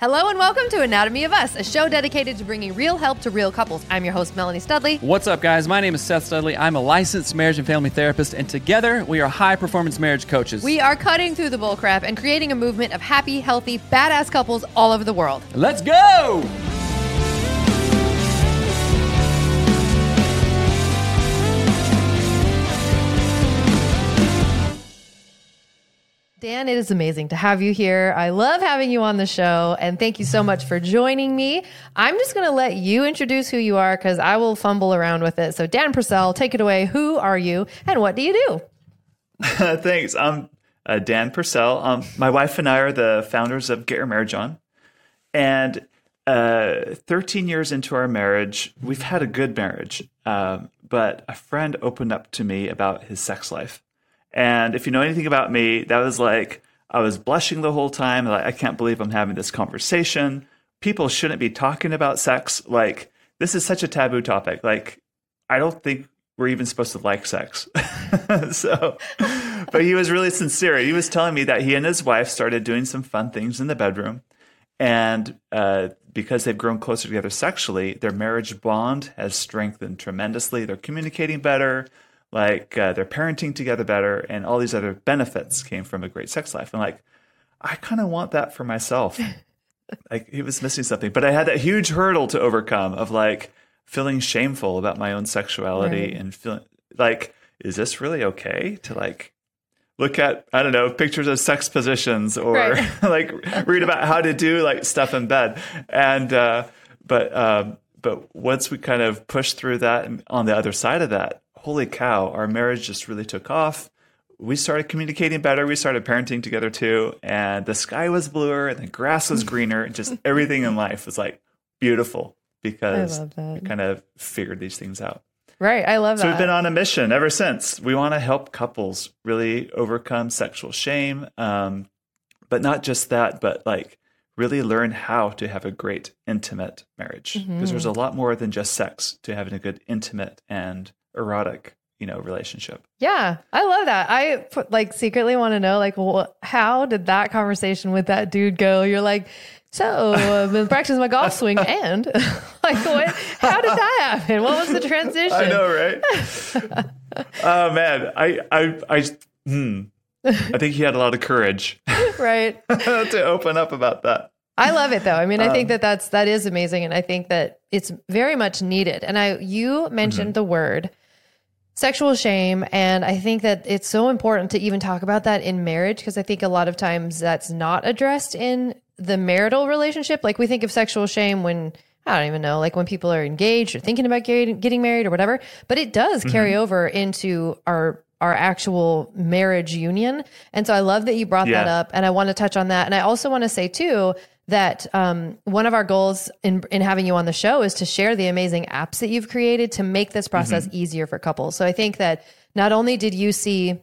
Hello and welcome to Anatomy of Us, a show dedicated to bringing real help to real couples. I'm your host, Melanie Studley. What's up, guys? My name is Seth Studley. I'm a licensed marriage and family therapist, and together we are high performance marriage coaches. We are cutting through the bullcrap and creating a movement of happy, healthy, badass couples all over the world. Let's go! Dan, it is amazing to have you here. I love having you on the show, and thank you so much for joining me. I'm just going to let you introduce who you are because I will fumble around with it. So, Dan Purcell, take it away. Who are you, and what do you do? Thanks. I'm uh, Dan Purcell. Um, my wife and I are the founders of Get Your Marriage On, and uh, 13 years into our marriage, we've had a good marriage. Um, but a friend opened up to me about his sex life and if you know anything about me, that was like I was blushing the whole time. Like I can't believe I'm having this conversation. People shouldn't be talking about sex. Like this is such a taboo topic. Like I don't think we're even supposed to like sex. so, but he was really sincere. He was telling me that he and his wife started doing some fun things in the bedroom, and uh, because they've grown closer together sexually, their marriage bond has strengthened tremendously. They're communicating better like uh, they're parenting together better, and all these other benefits came from a great sex life. And like, I kind of want that for myself. like he was missing something, but I had that huge hurdle to overcome of like feeling shameful about my own sexuality right. and feeling like, is this really okay to like look at I don't know pictures of sex positions or right. like read about how to do like stuff in bed and uh, but um, but once we kind of push through that and on the other side of that holy cow, our marriage just really took off. We started communicating better. We started parenting together too. And the sky was bluer and the grass was greener. And just everything in life was like beautiful because we kind of figured these things out. Right. I love so that. So we've been on a mission ever since. We want to help couples really overcome sexual shame. Um, but not just that, but like really learn how to have a great intimate marriage because mm-hmm. there's a lot more than just sex to having a good intimate and erotic you know relationship. Yeah i love that. I like secretly want to know like well, how did that conversation with that dude go? You're like so i've been practicing my golf swing and like what how did that happen? What was the transition? i know right? Oh man i i i hmm. I think he had a lot of courage right. to open up about that. I love it though. I mean, I think um, that that's that is amazing, and I think that it's very much needed. And I, you mentioned mm-hmm. the word sexual shame. And I think that it's so important to even talk about that in marriage because I think a lot of times that's not addressed in the marital relationship. Like we think of sexual shame when I don't even know, like when people are engaged or thinking about getting married or whatever, but it does carry mm-hmm. over into our our actual marriage union. And so I love that you brought yeah. that up and I want to touch on that. And I also want to say too that um, one of our goals in, in having you on the show is to share the amazing apps that you've created to make this process mm-hmm. easier for couples. So I think that not only did you see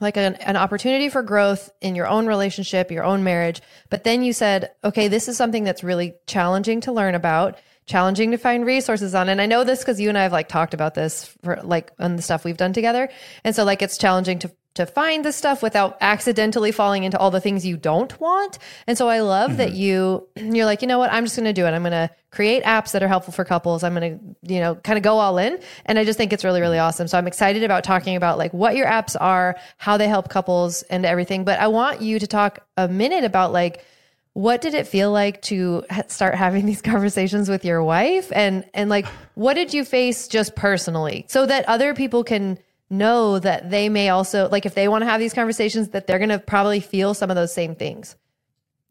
like an, an opportunity for growth in your own relationship, your own marriage, but then you said, okay, this is something that's really challenging to learn about challenging to find resources on. And I know this because you and I have like talked about this for like on the stuff we've done together. And so like it's challenging to to find the stuff without accidentally falling into all the things you don't want. And so I love mm-hmm. that you you're like, you know what, I'm just going to do it. I'm going to create apps that are helpful for couples. I'm going to, you know, kind of go all in. And I just think it's really really awesome. So I'm excited about talking about like what your apps are, how they help couples and everything. But I want you to talk a minute about like what did it feel like to start having these conversations with your wife and and like what did you face just personally so that other people can know that they may also like if they want to have these conversations that they're going to probably feel some of those same things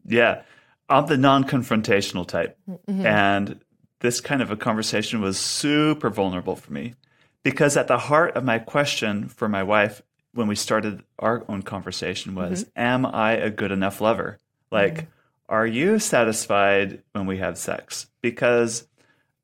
yeah i'm the non-confrontational type mm-hmm. and this kind of a conversation was super vulnerable for me because at the heart of my question for my wife when we started our own conversation was mm-hmm. am i a good enough lover like mm-hmm are you satisfied when we have sex? Because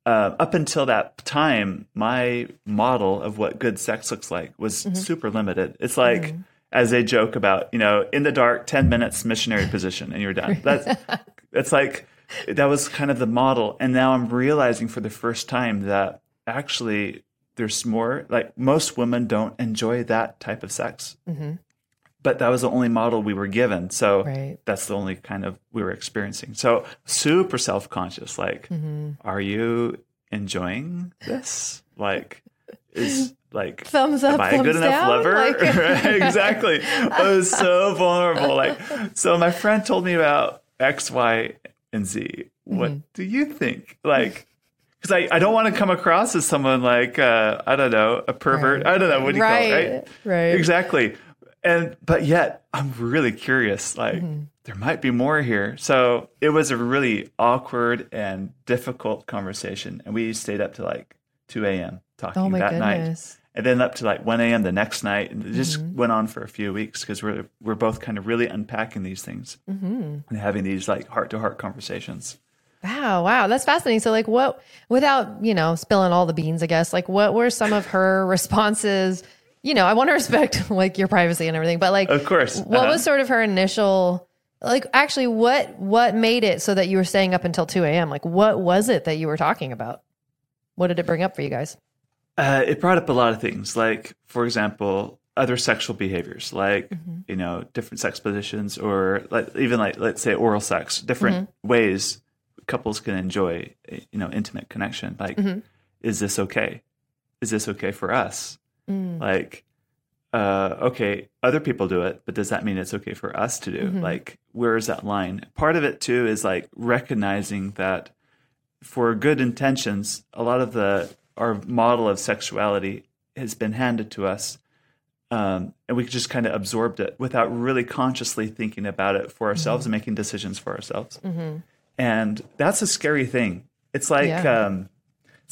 uh, up until that time, my model of what good sex looks like was mm-hmm. super limited. It's like, mm-hmm. as they joke about, you know, in the dark, 10 minutes missionary position and you're done. That's, it's like, that was kind of the model. And now I'm realizing for the first time that actually there's more, like most women don't enjoy that type of sex. Mm-hmm. But that was the only model we were given. So Right. that's the only kind of we were experiencing. So super self conscious. Like, Mm-hmm. are you enjoying this? Like, is like Thumbs up, am I a good enough down? lover? Like- Right, exactly. I was so vulnerable. Like, so my friend told me about X, Y, and Z. What Mm-hmm. do you think? Like, because I, I don't want to come across as someone like uh, I don't know a pervert. Right. I don't know what do you call it, Right, right? right. Exactly. And but yet I'm really curious. Like Mm-hmm. there might be more here. So it was a really awkward and difficult conversation, and we stayed up to like 2 a.m. talking Oh that night goodness. and then up to like 1 a.m. the next night, and it just Mm-hmm. went on for a few weeks because we're we're both kind of really unpacking these things Mm-hmm. and having these like heart to heart conversations. Wow, wow, that's fascinating. So, like, what, without you know spilling all the beans, I guess, like, what were some of her responses? You know, I want to respect like your privacy and everything, but like, Of course, what uh-huh. was sort of her initial, like, actually, what what made it so that you were staying up until two a.m. Like, what was it that you were talking about? What did it bring up for you guys? Uh, it brought up a lot of things, like for example, other sexual behaviors, like Mm-hmm. you know different sex positions, or like, even like let's say oral sex, different Mm-hmm. ways couples can enjoy you know intimate connection. Like, Mm-hmm. is this okay? Is this okay for us? Mm. Like, uh, okay, other people do it, but does that mean it's okay for us to do? Mm-hmm. Like, where is that line? Part of it too is like recognizing that for good intentions, a lot of the our model of sexuality has been handed to us, um, and we just kind of absorbed it without really consciously thinking about it for ourselves and making decisions for ourselves. And that's a scary thing. It's like Yeah. um,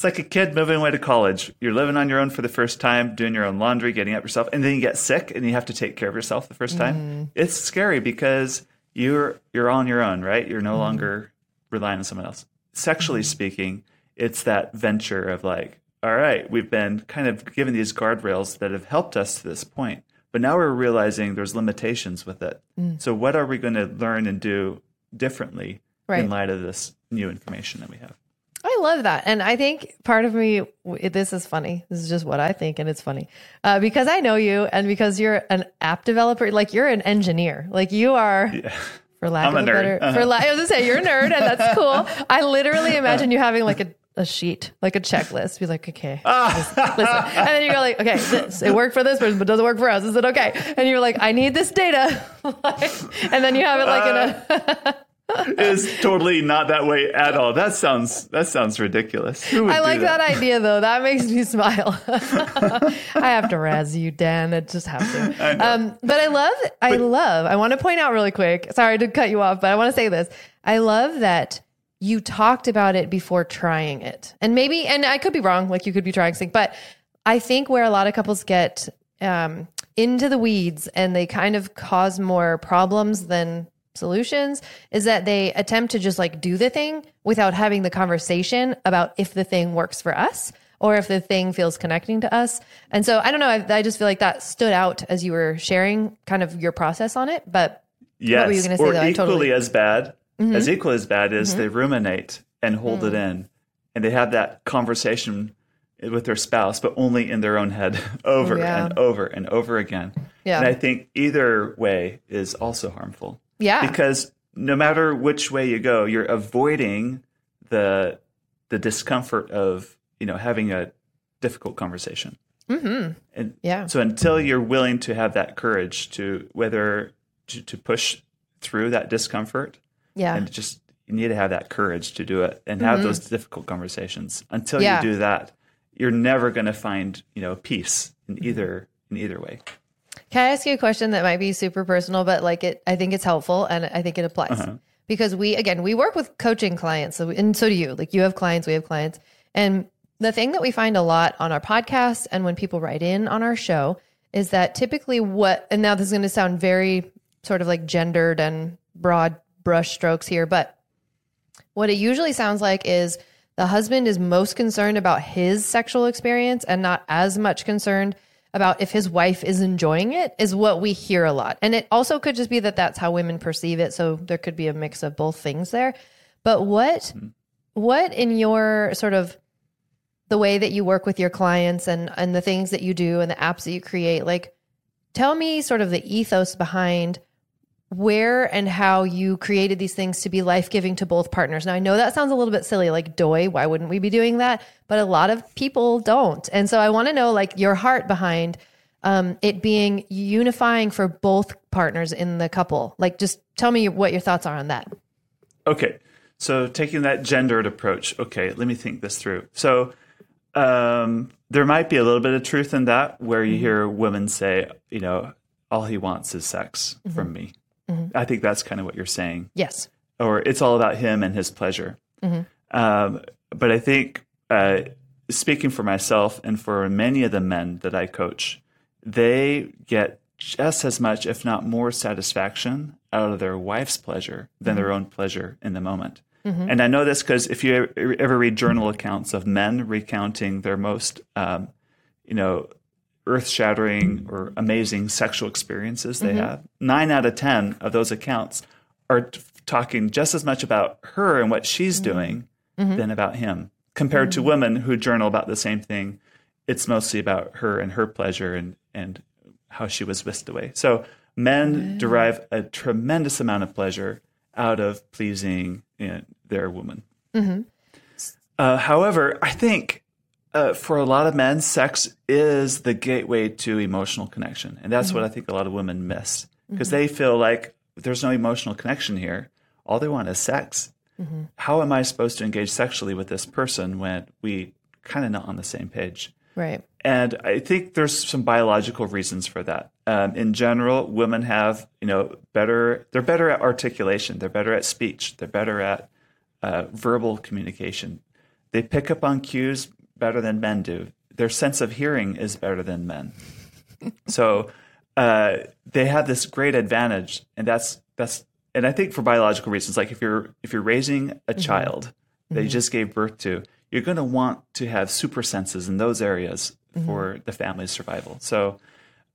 it's like a kid moving away to college. You're living on your own for the first time, doing your own laundry, getting up yourself, and then you get sick and you have to take care of yourself the first time. Mm-hmm. It's scary because you're you're on your own, right? You're no mm-hmm. longer relying on someone else. Sexually mm-hmm. speaking, it's that venture of like, all right, we've been kind of given these guardrails that have helped us to this point, but now we're realizing there's limitations with it. Mm. So what are we going to learn and do differently Right. in light of this new information that we have? I love that. And I think part of me, this is funny. This is just what I think. And it's funny uh, because I know you and because you're an app developer, like you're an engineer, like you are. For lack I'm of a a, nerd. better, Uh-huh. for la- I was gonna say you're a nerd, and that's cool. I literally imagine you having like a, a sheet, like a checklist. Be like, okay, listen, listen. and then you go like, okay, this, it worked for this person, but doesn't work for us. Is it okay? And you're like, I need this data, Like, and then you have it like in a. It's totally not that way at all. That sounds that sounds ridiculous. I like that idea though. That makes me smile. I have to razz you, Dan. I just have to. Um, but I love, I love, I want to point out really quick. Sorry to cut you off, but I want to say this. I love that you talked about it before trying it. And maybe, and I could be wrong, like you could be trying something, but I think where a lot of couples get um, into the weeds and they kind of cause more problems than solutions is that they attempt to just like do the thing without having the conversation about if the thing works for us or if the thing feels connecting to us. And so I don't know, I, I just feel like that stood out as you were sharing kind of your process on it. But Yes, were you gonna say, or though? Equally totally- Mm-hmm. as bad as equally as bad is they ruminate and hold Mm. it in, and they have that conversation with their spouse, but only in their own head, over Yeah. and over and over again. Yeah. And I think either way is also harmful. Yeah, because no matter which way you go, you're avoiding the the discomfort of you know having a difficult conversation. Mm-hmm. And Yeah. so until you're willing to have that courage to whether to, to push through that discomfort, yeah. and just you need to have that courage to do it and have those difficult conversations. Until Mm-hmm. Yeah. you do that, you're never going to find you know peace Mm-hmm. in either in either way. Can I ask you a question that might be super personal, but like it, I think it's helpful and I think it applies uh-huh. because we, again, we work with coaching clients. So, and so do you. Like you have clients, we have clients. And the thing that we find a lot on our podcast and when people write in on our show is that typically what, and now this is going to sound very sort of like gendered and broad brush strokes here, but what it usually sounds like is the husband is most concerned about his sexual experience and not as much concerned about if his wife is enjoying it is what we hear a lot. And it also could just be that that's how women perceive it, so there could be a mix of both things there. But what mm-hmm. what in your sort of the way that you work with your clients and and the things that you do and the apps that you create like tell me sort of the ethos behind where and how you created these things to be life giving to both partners. Now, I know that sounds a little bit silly, like, doy, why wouldn't we be doing that? But a lot of people don't. And so I want to know, like, your heart behind um, it being unifying for both partners in the couple. Like, just tell me what your thoughts are on that. Okay. So, taking that gendered approach, okay, let me think this through. So, um, there might be a little bit of truth in that where you mm-hmm. hear women say, you know, all he wants is sex mm-hmm. from me Mm-hmm. I think that's kind of what you're saying. Yes. Or it's all about him and his pleasure. Mm-hmm. Um, but I think, uh, speaking for myself and for many of the men that I coach, they get just as much, if not more, satisfaction out of their wife's pleasure than mm-hmm. their own pleasure in the moment. Mm-hmm. And I know this because if you ever read journal accounts of men recounting their most, um, you know, earth shattering or amazing sexual experiences they mm-hmm. have, nine out of 10 of those accounts are t- talking just as much about her and what she's mm-hmm. doing mm-hmm. than about him. Compared to mm-hmm. women who journal about the same thing, it's mostly about her and her pleasure and, and how she was whisked away. So men derive a tremendous amount of pleasure out of pleasing you know, their woman. Mm-hmm. Uh, however, I think uh, for a lot of men, sex is the gateway to emotional connection. And that's mm-hmm. what I think a lot of women miss because mm-hmm. they feel like there's no emotional connection here. All they want is sex. Mm-hmm. How am I supposed to engage sexually with this person when we kind of not on the same page? Right. And I think there's some biological reasons for that. Um, in general, women have, you know, better, they're better at articulation. They're better at speech. They're better at uh, verbal communication. They pick up on cues better than men do. Their sense of hearing is better than men. so uh, they have this great advantage, and that's that's and I think for biological reasons, like if you're if you're raising a mm-hmm. child that mm-hmm. you just gave birth to, you're going to want to have super senses in those areas mm-hmm. for the family's survival. So,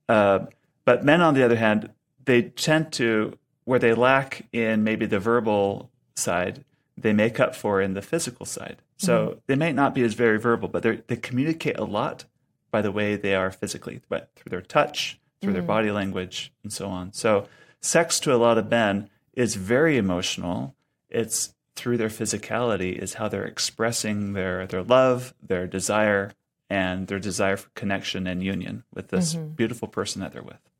uh, but men, on the other hand, they tend to where they lack in maybe the verbal side, they make up for in the physical side. So mm-hmm. they may not be as very verbal, but they communicate a lot by the way they are physically, but through their touch, through mm-hmm. their body language, and so on. So sex to a lot of men is very emotional. It's through their physicality is how they're expressing their their love, their desire, and their desire for connection and union with this mm-hmm. beautiful person that they're with.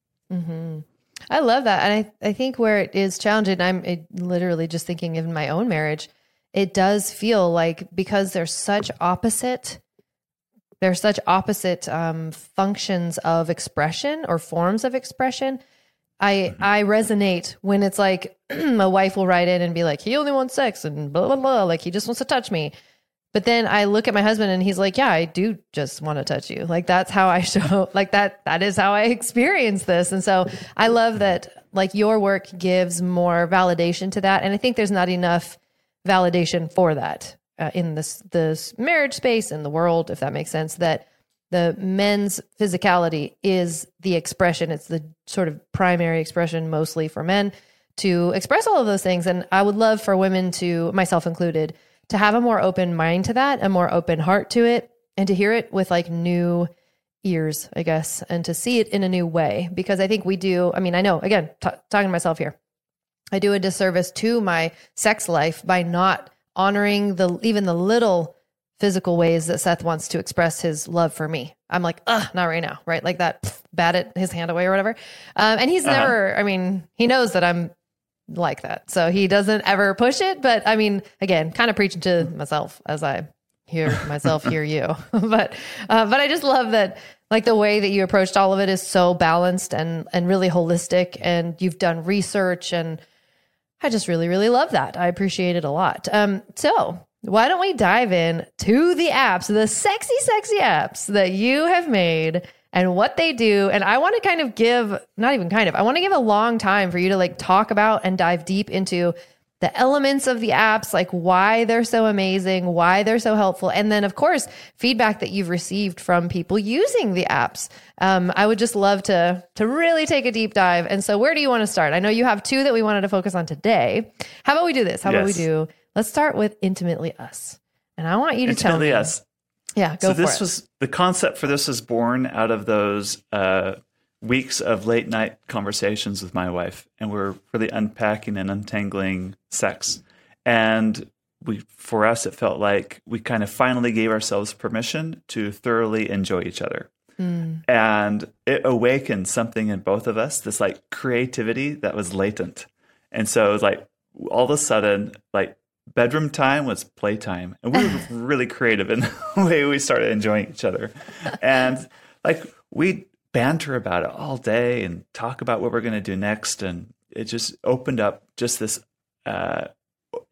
I love that, and I I think where it is challenging, I'm literally just thinking in my own marriage it does feel like because there's such opposite there's such opposite um, functions of expression or forms of expression i mm-hmm. i resonate when it's like a wife will write in and be like he only wants sex and blah blah blah like he just wants to touch me but then i look at my husband and he's like yeah i do just want to touch you like that's how i show like that that is how i experience this and so i love that like your work gives more validation to that and i think there's not enough validation for that uh, in this this marriage space in the world, if that makes sense. That the men's physicality is the expression; it's the sort of primary expression, mostly for men, to express all of those things. And I would love for women to, myself included, to have a more open mind to that, a more open heart to it, and to hear it with like new ears, I guess, and to see it in a new way. Because I think we do. I mean, I know again, t- talking to myself here. I do a disservice to my sex life by not honoring the even the little physical ways that Seth wants to express his love for me. I'm like, ugh, not right now, right? Like that, pff, bat it his hand away or whatever. Um, and he's uh-huh. never. I mean, he knows that I'm like that, so he doesn't ever push it. But I mean, again, kind of preaching to myself as I hear myself hear you. but uh, but I just love that like the way that you approached all of it is so balanced and and really holistic, and you've done research and I just really, really love that. I appreciate it a lot. Um, so why don't we dive in to the apps, the sexy, sexy apps that you have made and what they do. And I want to kind of give, not even kind of, I want to give a long time for you to like talk about and dive deep into the elements of the apps, like why they're so amazing, why they're so helpful, and then of course feedback that you've received from people using the apps. Um, I would just love to to really take a deep dive. And so, where do you want to start? I know you have two that we wanted to focus on today. How about we do this? How yes. about we do? Let's start with intimately us, and I want you to intimately tell me. us. Yeah, go so this was the concept for this was born out of those uh, weeks of late night conversations with my wife, and we're really unpacking and untangling sex. And we, for us, it felt like we kind of finally gave ourselves permission to thoroughly enjoy each other. Mm. And it awakened something in both of us, this like creativity that was latent. And so it was like all of a sudden, like bedroom time was playtime. And we were really creative in the way we started enjoying each other. And like we banter about it all day and talk about what we're going to do next. And it just opened up just this uh,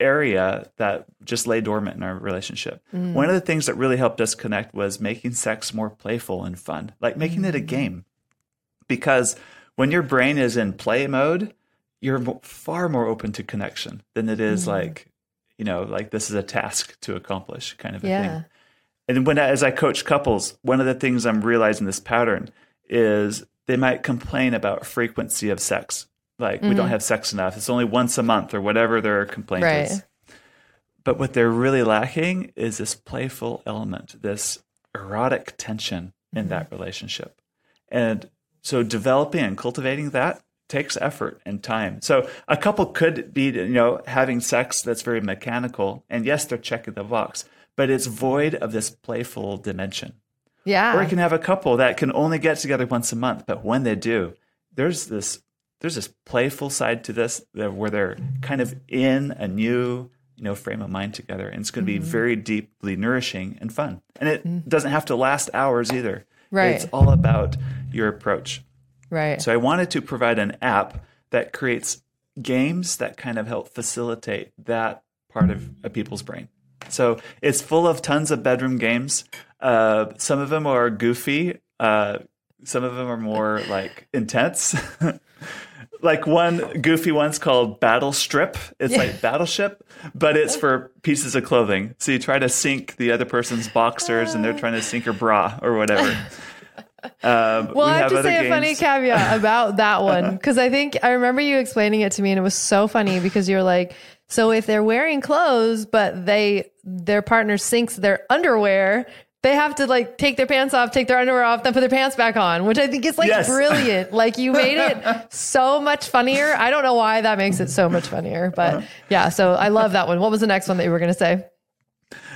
area that just lay dormant in our relationship. Mm. One of the things that really helped us connect was making sex more playful and fun, like making mm. it a mm. game. Because when your brain is in play mode, you're far more open to connection than it is mm. like, you know, like this is a task to accomplish kind of a yeah. thing. And when as I coach couples, one of the things I'm realizing this pattern is they might complain about frequency of sex like mm-hmm. we don't mm-hmm. have sex enough. It's only once a month or whatever their complaint right. is. But what they're really lacking is this playful element, this erotic tension in mm-hmm. that relationship. And so developing and cultivating that takes effort and time. So a couple could be, you know, having sex that's very mechanical. And yes, they're checking the box, but it's void of this playful dimension. Yeah. Or you can have a couple that can only get together once a month, but when they do, there's this there's this playful side to this where they're kind of in a new you know frame of mind together and it's going to be mm-hmm. very deeply nourishing and fun and it mm-hmm. doesn't have to last hours either right it's all about your approach right so i wanted to provide an app that creates games that kind of help facilitate that part of a people's brain so it's full of tons of bedroom games uh, some of them are goofy uh, some of them are more like intense like one goofy one's called Battle Strip. It's yeah. like Battleship, but it's for pieces of clothing. So you try to sink the other person's boxers, and they're trying to sink your bra or whatever. Um, well, we I have, have to say games. a funny caveat about that one because I think I remember you explaining it to me, and it was so funny because you're like, so if they're wearing clothes, but they their partner sinks their underwear, they have to like take their pants off, take their underwear off, then put their pants back on, which I think is like yes. brilliant. like you made it so much funnier. I don't know why that makes it so much funnier, but uh-huh. yeah. So I love that one. What was the next one that you were going to say?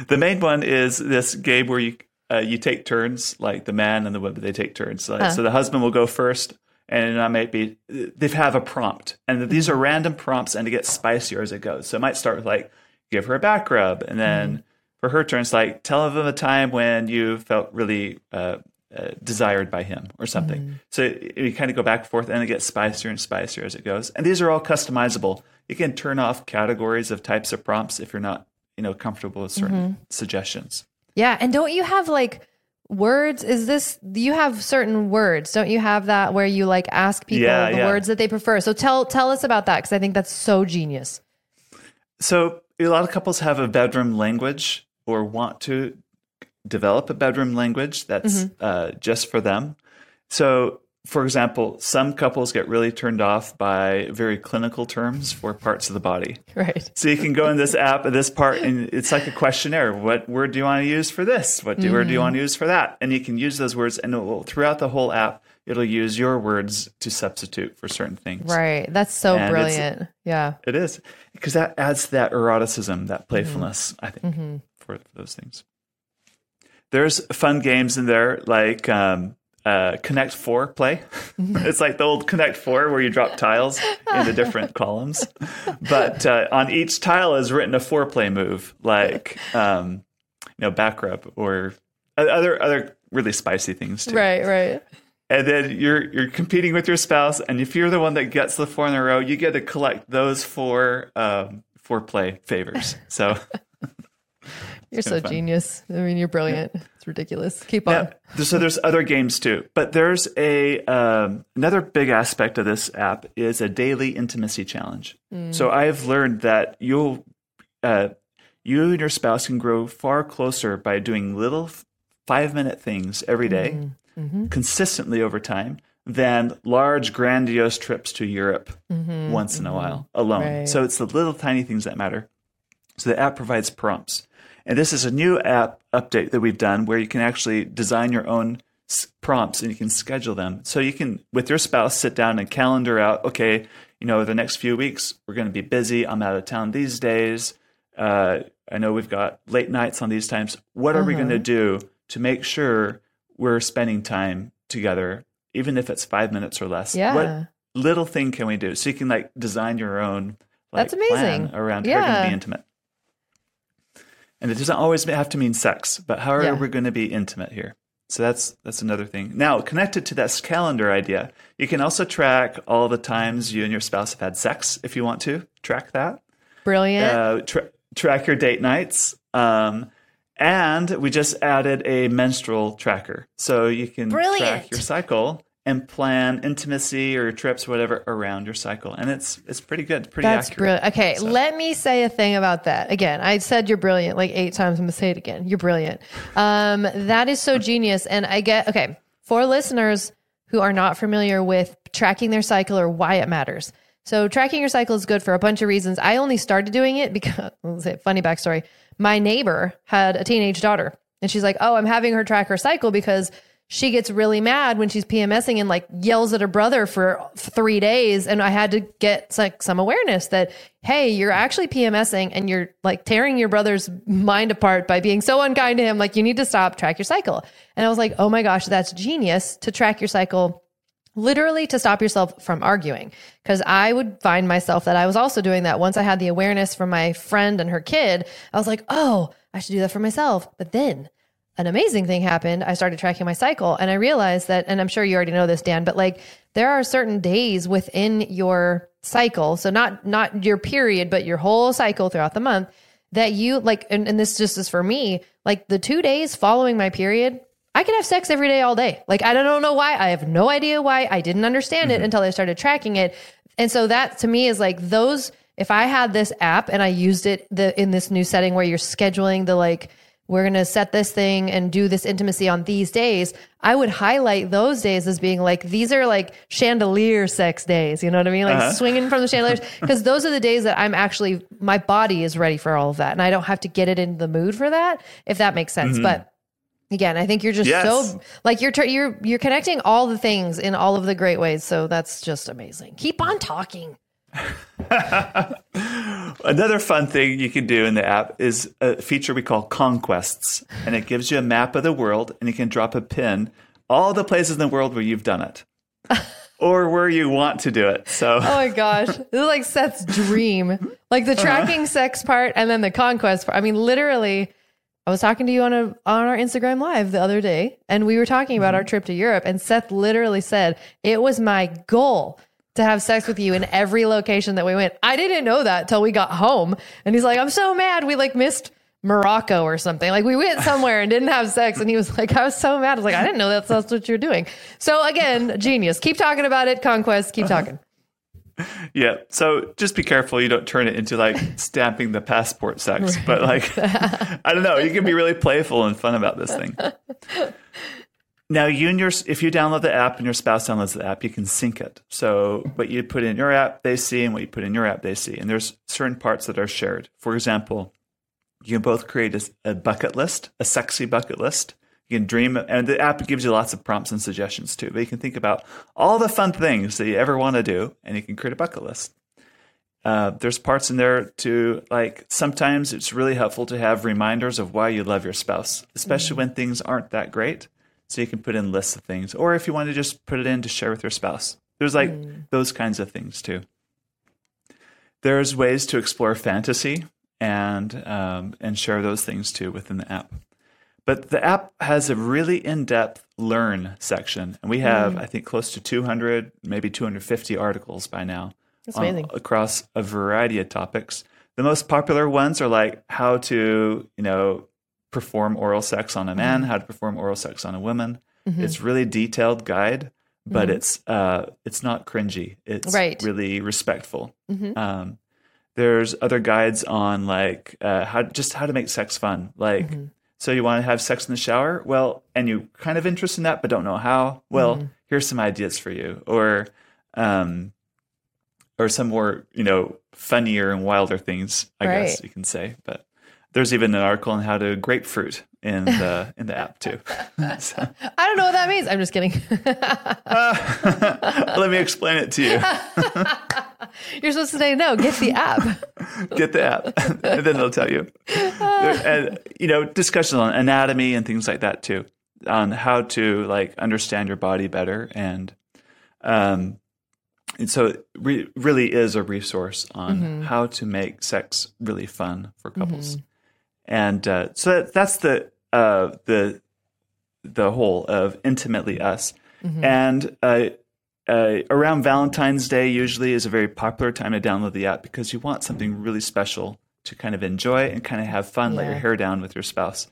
The main one is this game where you uh, you take turns, like the man and the woman. They take turns. Like, huh. So the husband will go first, and I might be they have a prompt, and these are random prompts, and it gets spicier as it goes. So it might start with like give her a back rub, and then. Mm for her turn, it's like tell them a time when you felt really uh, uh, desired by him or something. Mm-hmm. So you kind of go back and forth, and it gets spicier and spicier as it goes. And these are all customizable. You can turn off categories of types of prompts if you're not, you know, comfortable with certain mm-hmm. suggestions. Yeah, and don't you have like words? Is this you have certain words? Don't you have that where you like ask people yeah, the yeah. words that they prefer? So tell tell us about that because I think that's so genius. So a lot of couples have a bedroom language or want to develop a bedroom language that's mm-hmm. uh, just for them. So, for example, some couples get really turned off by very clinical terms for parts of the body. Right. So you can go in this app, this part, and it's like a questionnaire. What word do you want to use for this? What mm-hmm. word do you want to use for that? And you can use those words, and will, throughout the whole app, it'll use your words to substitute for certain things. Right. That's so and brilliant. Yeah. It is because that adds to that eroticism, that playfulness. Mm-hmm. I think. Mm-hmm for those things. There's fun games in there like um, uh, Connect Four play. it's like the old Connect Four where you drop tiles into different columns, but uh, on each tile is written a foreplay move, like um, you know back rub or other other really spicy things too. Right, right. And then you're you're competing with your spouse, and if you're the one that gets the four in a row, you get to collect those four um, foreplay favors. So you're so genius. I mean, you're brilliant. It's ridiculous. Keep on. So there's other games too, but there's a um, another big aspect of this app is a daily intimacy challenge. Mm. So I've learned that you'll uh, you and your spouse can grow far closer by doing little five minute things every day, mm-hmm. Mm-hmm. consistently over time than large grandiose trips to Europe mm-hmm. once in a mm-hmm. while alone. Right. So it's the little tiny things that matter. So the app provides prompts. And this is a new app update that we've done where you can actually design your own prompts and you can schedule them. So you can, with your spouse, sit down and calendar out, okay, you know, the next few weeks, we're going to be busy. I'm out of town these days. Uh, I know we've got late nights on these times. What are we going to do to make sure we're spending time together, even if it's five minutes or less? Yeah. What little thing can we do? So you can like design your own like, That's amazing. around yeah. how you're going to be intimate. And it doesn't always have to mean sex, but how are yeah. we going to be intimate here? So that's that's another thing. Now, connected to this calendar idea, you can also track all the times you and your spouse have had sex if you want to track that. Brilliant. Uh, tra- track your date nights. Um, and we just added a menstrual tracker, so you can Brilliant. track your cycle and plan intimacy or trips, whatever, around your cycle. And it's it's pretty good, pretty That's accurate. brilliant. Okay, so. let me say a thing about that. Again, I said you're brilliant like eight times. I'm gonna say it again. You're brilliant. Um, that is so genius. And I get okay for listeners who are not familiar with tracking their cycle or why it matters. So tracking your cycle is good for a bunch of reasons. I only started doing it because let's say funny backstory. My neighbor had a teenage daughter, and she's like, "Oh, I'm having her track her cycle because." She gets really mad when she's PMSing and like yells at her brother for three days. And I had to get like some awareness that, hey, you're actually PMSing and you're like tearing your brother's mind apart by being so unkind to him. Like you need to stop, track your cycle. And I was like, oh my gosh, that's genius to track your cycle literally to stop yourself from arguing. Because I would find myself that I was also doing that once I had the awareness from my friend and her kid. I was like, oh, I should do that for myself. But then an amazing thing happened. I started tracking my cycle and I realized that, and I'm sure you already know this, Dan, but like there are certain days within your cycle. So not, not your period, but your whole cycle throughout the month that you like, and, and this just is for me, like the two days following my period, I can have sex every day, all day. Like, I don't know why. I have no idea why. I didn't understand mm-hmm. it until I started tracking it. And so that to me is like those, if I had this app and I used it the, in this new setting where you're scheduling the like, we're going to set this thing and do this intimacy on these days, I would highlight those days as being like, these are like chandelier sex days. You know what I mean? Like uh-huh. swinging from the chandeliers. Because those are the days that I'm actually, my body is ready for all of that. And I don't have to get it in the mood for that, if that makes sense. Mm-hmm. But again, I think you're just yes. so like you're, you're, you're connecting all the things in all of the great ways. So that's just amazing. Keep on talking. Another fun thing you can do in the app is a feature we call conquests, and it gives you a map of the world, and you can drop a pin all the places in the world where you've done it. or where you want to do it. So, oh my gosh, this is like Seth's dream, like the tracking uh-huh. sex part and then the conquest part. I mean, literally, I was talking to you on a on our Instagram live the other day, and we were talking about mm-hmm. our trip to Europe, and Seth literally said it was my goal to have sex with you in every location that we went. I didn't know that till we got home. And he's like, I'm so mad. We like missed Morocco or something. Like we went somewhere and didn't have sex. And he was like, I was so mad. I was like, I didn't know that's, that's what you're doing. So again, genius. Keep talking about it. Conquest. Keep uh-huh. talking. Yeah. So just be careful you don't turn it into like stamping the passport sex. But like, I don't know. You can be really playful and fun about this thing. Now, you and your if you download the app and your spouse downloads the app, you can sync it. So what you put in your app, they see, and what you put in your app, they see. And there's certain parts that are shared. For example, you can both create a, a bucket list, a sexy bucket list. You can dream, and the app gives you lots of prompts and suggestions too. But you can think about all the fun things that you ever want to do, and you can create a bucket list. Uh, there's parts in there to like sometimes it's really helpful to have reminders of why you love your spouse, especially mm-hmm. when things aren't that great. So you can put in lists of things, or if you want to just put it in to share with your spouse. There's like mm. those kinds of things too. There's ways to explore fantasy and um, and share those things too within the app. But the app has a really in-depth learn section, and we have mm. I think close to 200, maybe 250 articles by now on, across a variety of topics. The most popular ones are like how to, you know, perform oral sex on a man, mm-hmm. how to perform oral sex on a woman. Mm-hmm. It's really detailed guide, but mm-hmm. it's uh, it's not cringy. It's right. really respectful. Mm-hmm. Um, there's other guides on like uh, how just how to make sex fun. Like, mm-hmm. so you want to have sex in the shower? Well, and you kind of interested in that, but don't know how. Well, mm-hmm. here's some ideas for you, or um, or some more you know funnier and wilder things. I right. guess you can say, but there's even an article on how to grapefruit in the in the app too. So. I don't know what that means. I'm just kidding. uh, let me explain it to you. You're supposed to say no. Get the app. Get the app, and then they'll tell you. and you know, discussions on anatomy and things like that too, on how to like understand your body better, and um, and so it re- really is a resource on mm-hmm. how to make sex really fun for couples. Mm-hmm. And uh, so that, that's the uh, the the whole of intimately us. Mm-hmm. And uh, uh, around Valentine's Day usually is a very popular time to download the app because you want something really special to kind of enjoy and kind of have fun, yeah. let your hair down with your spouse.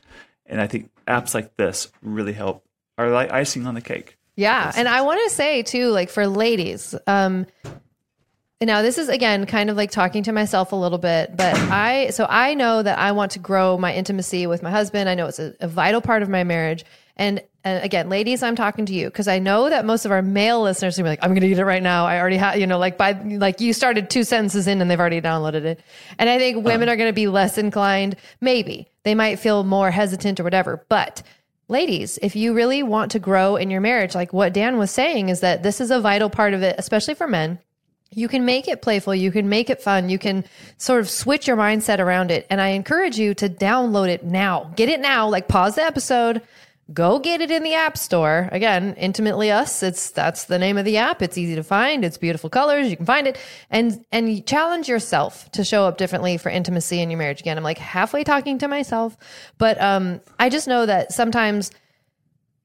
And I think apps like this really help, are like icing on the cake. Yeah. And I want to say too, like for ladies, um, now this is again kind of like talking to myself a little bit, but I, so I know that I want to grow my intimacy with my husband. I know it's a, a vital part of my marriage. And, and again, ladies, I'm talking to you because I know that most of our male listeners are gonna be like, I'm going to eat it right now. I already have, you know, like by, like you started two sentences in and they've already downloaded it. And I think women uh-huh. are going to be less inclined. Maybe they might feel more hesitant or whatever, but ladies, if you really want to grow in your marriage, like what Dan was saying is that this is a vital part of it, especially for men. You can make it playful. You can make it fun. You can sort of switch your mindset around it. And I encourage you to download it now. Get it now. Like pause the episode, go get it in the app store. Again, intimately us. It's that's the name of the app. It's easy to find. It's beautiful colors. You can find it and and challenge yourself to show up differently for intimacy in your marriage. Again, I'm like halfway talking to myself, but um I just know that sometimes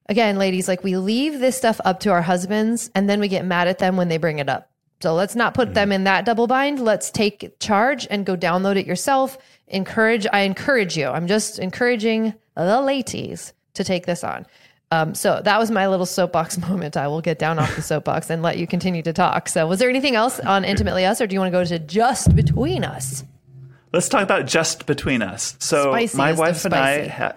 again, ladies, like we leave this stuff up to our husbands and then we get mad at them when they bring it up. So let's not put them in that double bind. Let's take charge and go download it yourself. Encourage, I encourage you. I'm just encouraging the ladies to take this on. Um, so that was my little soapbox moment. I will get down off the soapbox and let you continue to talk. So, was there anything else on Intimately Us, or do you want to go to Just Between Us? Let's talk about Just Between Us. So, my wife and I, ha-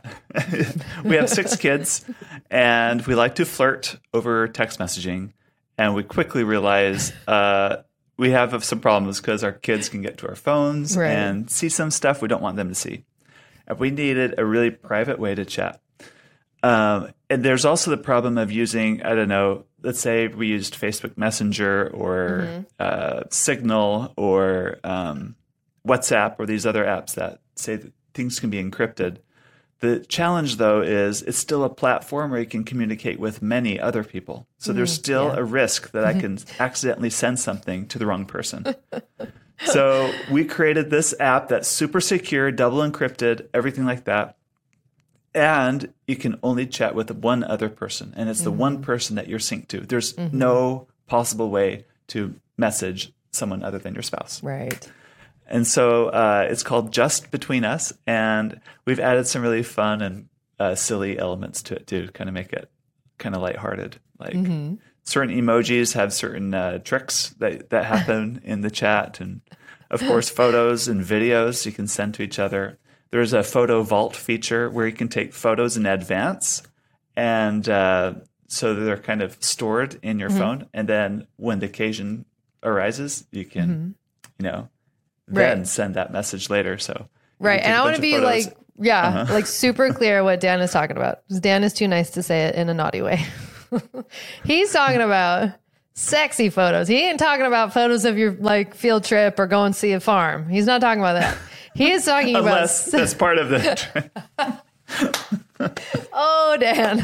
we have six kids, and we like to flirt over text messaging. And we quickly realize uh, we have some problems because our kids can get to our phones right. and see some stuff we don't want them to see. And we needed a really private way to chat. Um, and there's also the problem of using, I don't know, let's say we used Facebook Messenger or mm-hmm. uh, Signal or um, WhatsApp or these other apps that say that things can be encrypted. The challenge, though, is it's still a platform where you can communicate with many other people. So mm, there's still yeah. a risk that I can accidentally send something to the wrong person. so we created this app that's super secure, double encrypted, everything like that and you can only chat with one other person and it's mm-hmm. the one person that you're synced to there's mm-hmm. no possible way to message someone other than your spouse right and so uh, it's called just between us and we've added some really fun and uh, silly elements to it to kind of make it kind of lighthearted like mm-hmm. certain emojis have certain uh, tricks that, that happen in the chat and of course photos and videos you can send to each other there's a photo vault feature where you can take photos in advance, and uh, so they're kind of stored in your mm-hmm. phone. And then when the occasion arises, you can, mm-hmm. you know, then right. send that message later. So right, and I want to be photos. like, yeah, uh-huh. like super clear what Dan is talking about. Dan is too nice to say it in a naughty way. He's talking about sexy photos. He ain't talking about photos of your like field trip or going see a farm. He's not talking about that. He is talking Unless about. that's part of the. oh, Dan,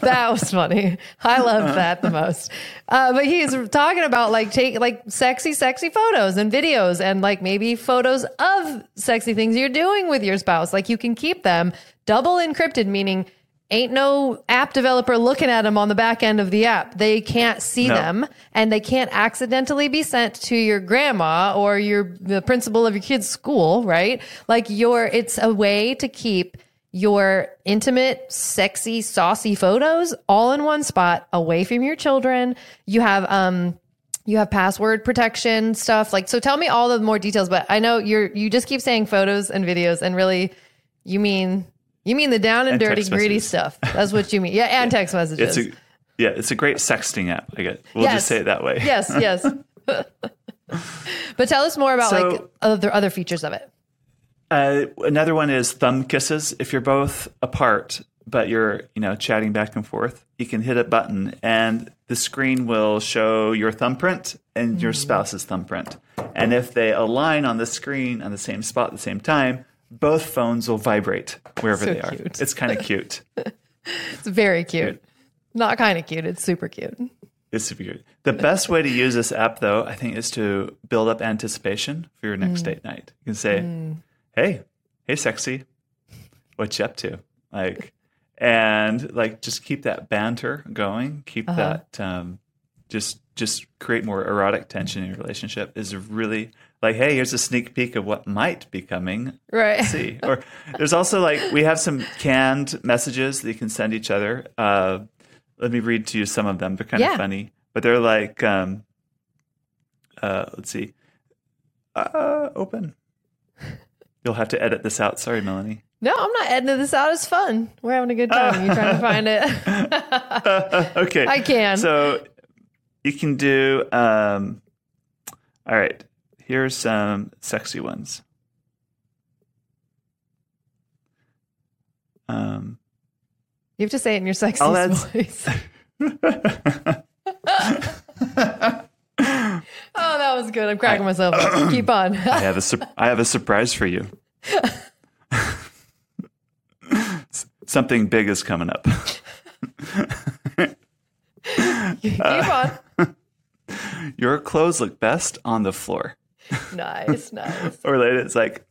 that was funny. I loved that the most. Uh, but he's talking about like take like sexy, sexy photos and videos, and like maybe photos of sexy things you're doing with your spouse. Like you can keep them double encrypted, meaning ain't no app developer looking at them on the back end of the app. They can't see no. them and they can't accidentally be sent to your grandma or your the principal of your kid's school, right? Like your it's a way to keep your intimate, sexy, saucy photos all in one spot away from your children. You have um you have password protection stuff like so tell me all the more details but i know you're you just keep saying photos and videos and really you mean you mean the down and, and dirty, greedy stuff? That's what you mean. Yeah, and yeah. text messages. It's a, yeah, it's a great sexting app. I get. We'll yes. just say it that way. Yes, yes. but tell us more about so, like other other features of it. Uh, another one is thumb kisses. If you're both apart, but you're you know chatting back and forth, you can hit a button and the screen will show your thumbprint and your mm-hmm. spouse's thumbprint. And if they align on the screen on the same spot at the same time, both phones will vibrate wherever So they are. cute. It's kind of cute. It's very cute. Not kind of cute. It's super cute. It's super cute. The best way to use this app, though, I think, is to build up anticipation for your next mm. date night. You can say, mm. "Hey, hey, sexy, what you up to?" Like, and like, just keep that banter going. Keep that, um, just just create more erotic tension in your relationship. Is really like, hey, here's a sneak peek of what might be coming. Right. See, or there's also like we have some canned messages that you can send each other. Uh, let me read to you some of them. They're kind Yeah. of funny, but they're like, um, uh, let's see, uh, open. You'll have to edit this out. Sorry, Melanie. No, I'm not editing this out. It's fun. We're having a good time. You trying to find it? okay, I can. So you can do. Um, all right. Here's some sexy ones. Um, You have to say it in your sexy voice. oh, that was good. I'm cracking myself up. Keep on. I have a sur- I have a surprise for you. Something big is coming up. Keep on. Your clothes look best on the floor. Nice, nice. Or later, it's like,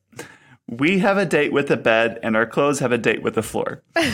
we have a date with the bed, and our clothes have a date with the floor. or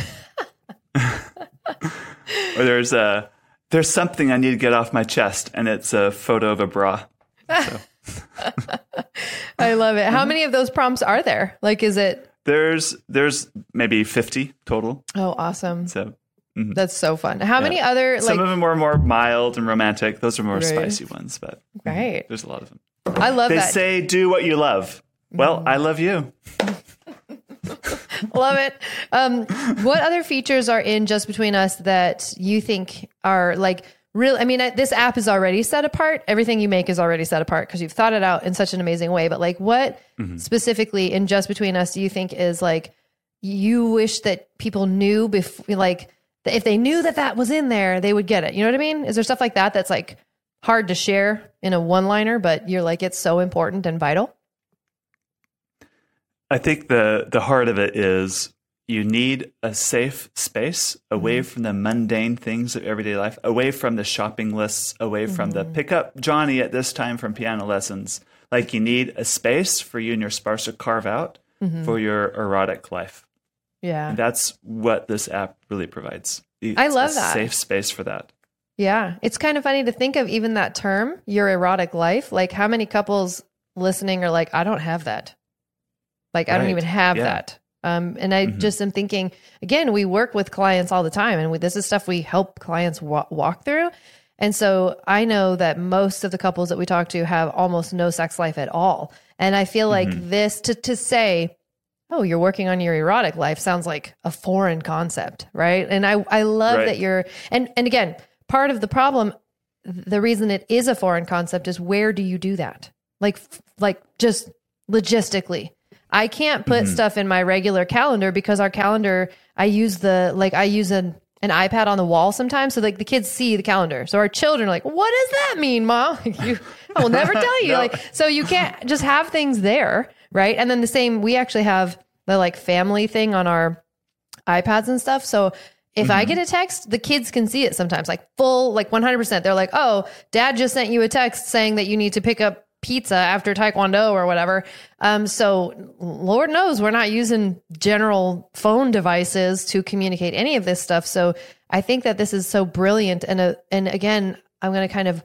there's a there's something I need to get off my chest, and it's a photo of a bra. I love it. Mm-hmm. How mhm. many of those prompts are there? Like, is it? There's there's maybe 50 total. Oh, awesome. So mm-hmm. That's so fun. How many other like? some of them were more mild and romantic. Those are more Right. spicy ones, but mm-hmm, right. there's a lot of them. I love They that. say do what you love. Well, mm-hmm. I love you. Love it. Um, what other features are in Just Between Us that you think are like real? I mean, I- this app is already set apart. Everything you make is already set apart because you've thought it out in such an amazing way. But like, what specifically in Just Between Us do you think is like you wish that people knew before, like, if they knew that that was in there, they would get it? You know what I mean? Is there stuff like that that's like hard to share in a one liner, but you're like, it's so important and vital? I think the the heart of it is you need a safe space away mm-hmm. from the mundane things of everyday life, away from the shopping lists, away from the mm-hmm. pick up Johnny at this time from piano lessons. Like you need a space for you and your spouse to carve out mm-hmm. for your erotic life. Yeah. And that's what this app really provides. I love a that. safe space for that. Yeah. It's kind of funny to think of even that term, your erotic life. Like, how many couples listening are like, I don't have that. Like, I don't even have Yeah. that. Um, and I just am thinking, again, we work with clients all the time, and we, this is stuff we help clients wa- walk through. And so I know that most of the couples that we talk to have almost no sex life at all. And I feel like this to, to say, oh, you're working on your erotic life sounds like a foreign concept, right? And I, I love Right. that you're, and, and again, part of the problem, the reason it is a foreign concept is where do you do that? Like, like just logistically. I can't put mm-hmm. stuff in my regular calendar because our calendar, I use the, like, I use an, an iPad on the wall sometimes. So like the kids see the calendar. So our children are like, what does that mean, mom? you, I will never tell you. No. Like, so you can't just have things there. Right. And then the same, we actually have the like family thing on our iPads and stuff. So if I mm-hmm. get a text, the kids can see it sometimes, like full, like 100%. They're like, oh, dad just sent you a text saying that you need to pick up pizza after Taekwondo or whatever. Um, so Lord knows we're not using general phone devices to communicate any of this stuff. So I think that this is so brilliant. And, uh, and again, I'm going to kind of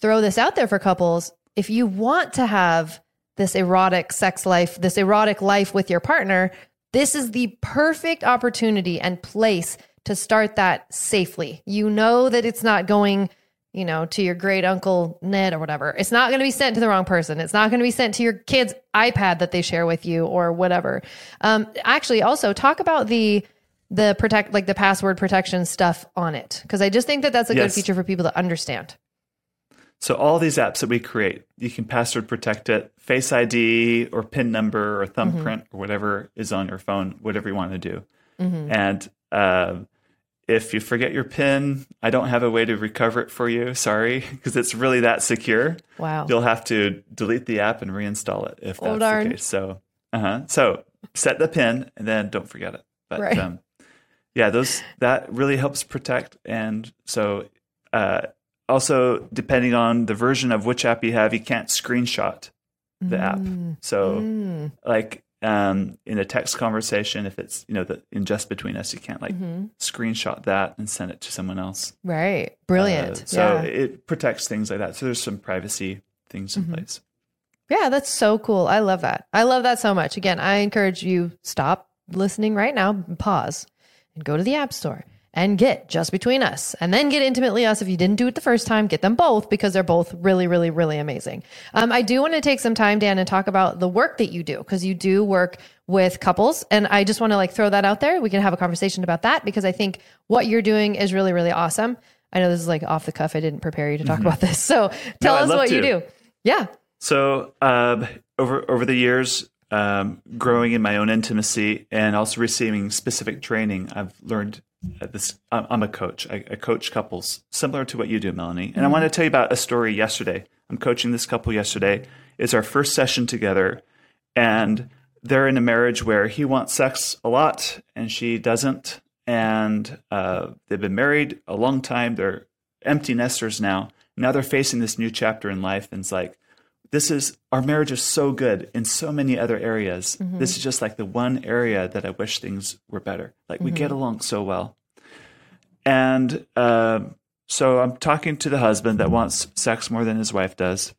throw this out there for couples. If you want to have this erotic sex life, this erotic life with your partner, this is the perfect opportunity and place to start that safely. You know that it's not going, you know, to your great uncle Ned or whatever. It's not going to be sent to the wrong person. It's not going to be sent to your kid's iPad that they share with you or whatever. Um, actually, also talk about the the protect like the password protection stuff on it because I just think that that's a good feature for people to understand. So all these apps that we create, you can password protect it, Face ID or PIN number or thumbprint or whatever is on your phone, whatever you want to do. And uh, if you forget your PIN, I don't have a way to recover it for you. Sorry, because it's really that secure. Wow. You'll have to delete the app and reinstall it if Oh, that's darn. the case. So, uh-huh. so set the PIN and then don't forget it. But Right. um, yeah, those that really helps protect. And so, uh, also depending on the version of which app you have, you can't screenshot the app. So, Mm. like um, in a text conversation, if it's you know the, in just between us, you can't like Mm-hmm. screenshot that and send it to someone else. Right. Brilliant. Uh, so yeah. it protects things like that. So there's some privacy things in Mm-hmm. place. Yeah, that's so cool. I love that. I love that so much. Again, I encourage you stop listening right now, pause, and go to the App Store and get just between us, and then get intimately us. If you didn't do it the first time, get them both because they're both really, really, really amazing. Um, I do want to take some time, Dan, and talk about the work that you do because you do work with couples, and I just want to like throw that out there. We can have a conversation about that because I think what you're doing is really, really awesome. I know this is like off the cuff. I didn't prepare you to talk about this, so tell I'd us what you do. Yeah. So um, over over the years, um, growing in my own intimacy and also receiving specific training, I've learned this. I'm a coach. I, coach couples, similar to what you do, Melanie. And I want to tell you about a story yesterday. I'm coaching this couple yesterday. It's our first session together, and they're in a marriage where he wants sex a lot and she doesn't. And uh, they've been married a long time. They're empty nesters now. Now they're facing this new chapter in life, and it's like this is our marriage is so good in so many other areas. This is just like the one area that I wish things were better. Like we get along so well. And um, so I'm talking to the husband that wants sex more than his wife does.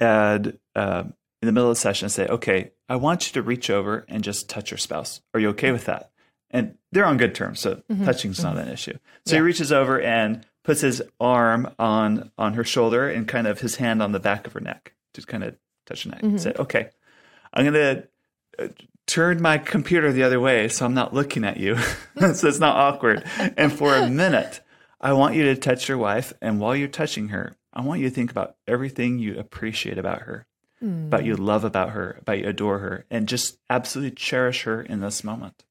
And um, in the middle of the session, I say, okay, I want you to reach over and just touch your spouse. Are you okay with that? And they're on good terms, so touching's not an issue. So he reaches over and puts his arm on on her shoulder and kind of his hand on the back of her neck, just kind of touch her neck. and Say, okay, I'm gonna uh, turn my computer the other way so I'm not looking at you, so it's not awkward. And for a minute, I want you to touch your wife, and while you're touching her, I want you to think about everything you appreciate about her, about you love about her, about you adore her, and just absolutely cherish her in this moment.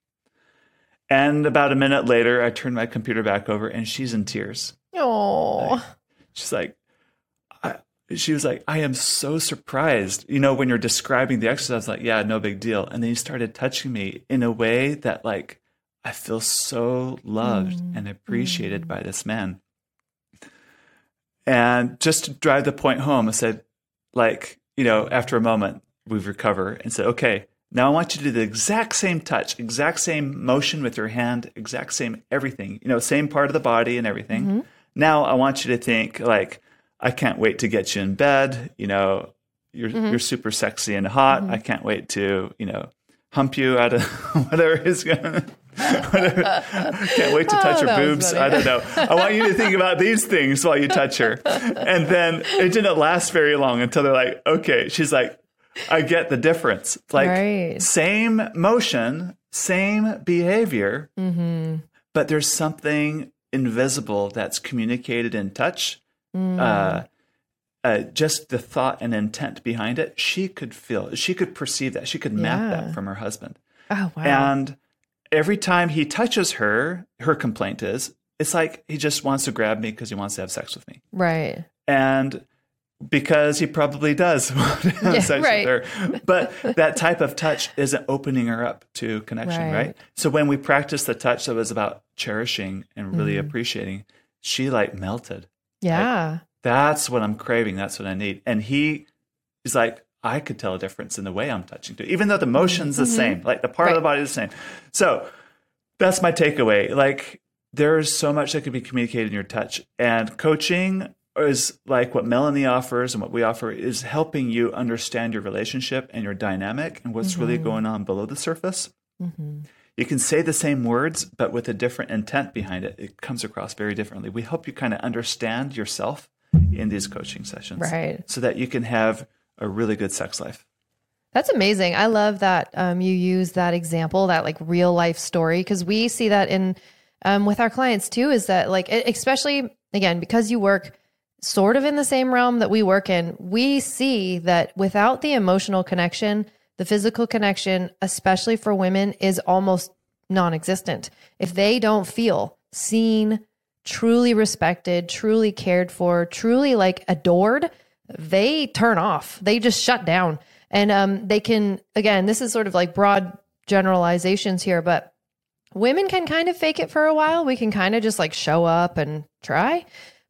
And about a minute later, I turned my computer back over, and she's in tears. Oh, She's like, I, she was like, I am so surprised. You know, when you're describing the exercise, like, yeah, no big deal. And then he started touching me in a way that, like, I feel so loved mm. and appreciated mm. by this man. And just to drive the point home, I said, like, you know, after a moment, we recover and said, okay, now I want you to do the exact same touch, exact same motion with your hand, exact same everything, you know, same part of the body and everything. Now I want you to think like, I can't wait to get you in bed. You know, you're you're super sexy and hot. I can't wait to, you know, hump you out of whatever is gonna whatever. Can't wait to touch her boobs. I don't know. I want you to think about these things while you touch her. And then it didn't last very long until they're like, okay. She's like, I get the difference. It's like Right. same motion, same behavior, Mm-hmm. but there's something invisible that's communicated in touch. Mm. Uh, uh, just the thought and intent behind it, she could feel, she could perceive that, she could map Yeah. that from her husband. oh wow. And every time he touches her, her complaint is, it's like he just wants to grab me because he wants to have sex with me. right. And because he probably does want to have Yeah, sex right. with her. But that type of touch isn't opening her up to connection, Right. right? So when we practiced the touch that was about cherishing and really Mm-hmm. appreciating, she like melted. Yeah. That's what I'm craving. That's what I need. And he is like, I could tell a difference in the way I'm touching too, even though the motion's the same, like the part of the body is the same. So that's my takeaway. Like there's so much that could be communicated in your touch. And coaching is like what Melanie offers and what we offer is helping you understand your relationship and your dynamic and what's really going on below the surface. You can say the same words, but with a different intent behind it. It comes across very differently. We help you kind of understand yourself in these coaching sessions. Right. So that you can have a really good sex life. That's amazing. I love that um, you use that example, that like real life story, because we see that in um, with our clients too. Is that like especially again because you work sort of in the same realm that we work in, we see that without the emotional connection, the physical connection, especially for women, is almost non existent. If they don't feel seen, truly respected, truly cared for, truly like adored, they turn off. They just shut down. And um, they can, again, this is sort of like broad generalizations here, but women can kind of fake it for a while. We can kind of just like show up and try.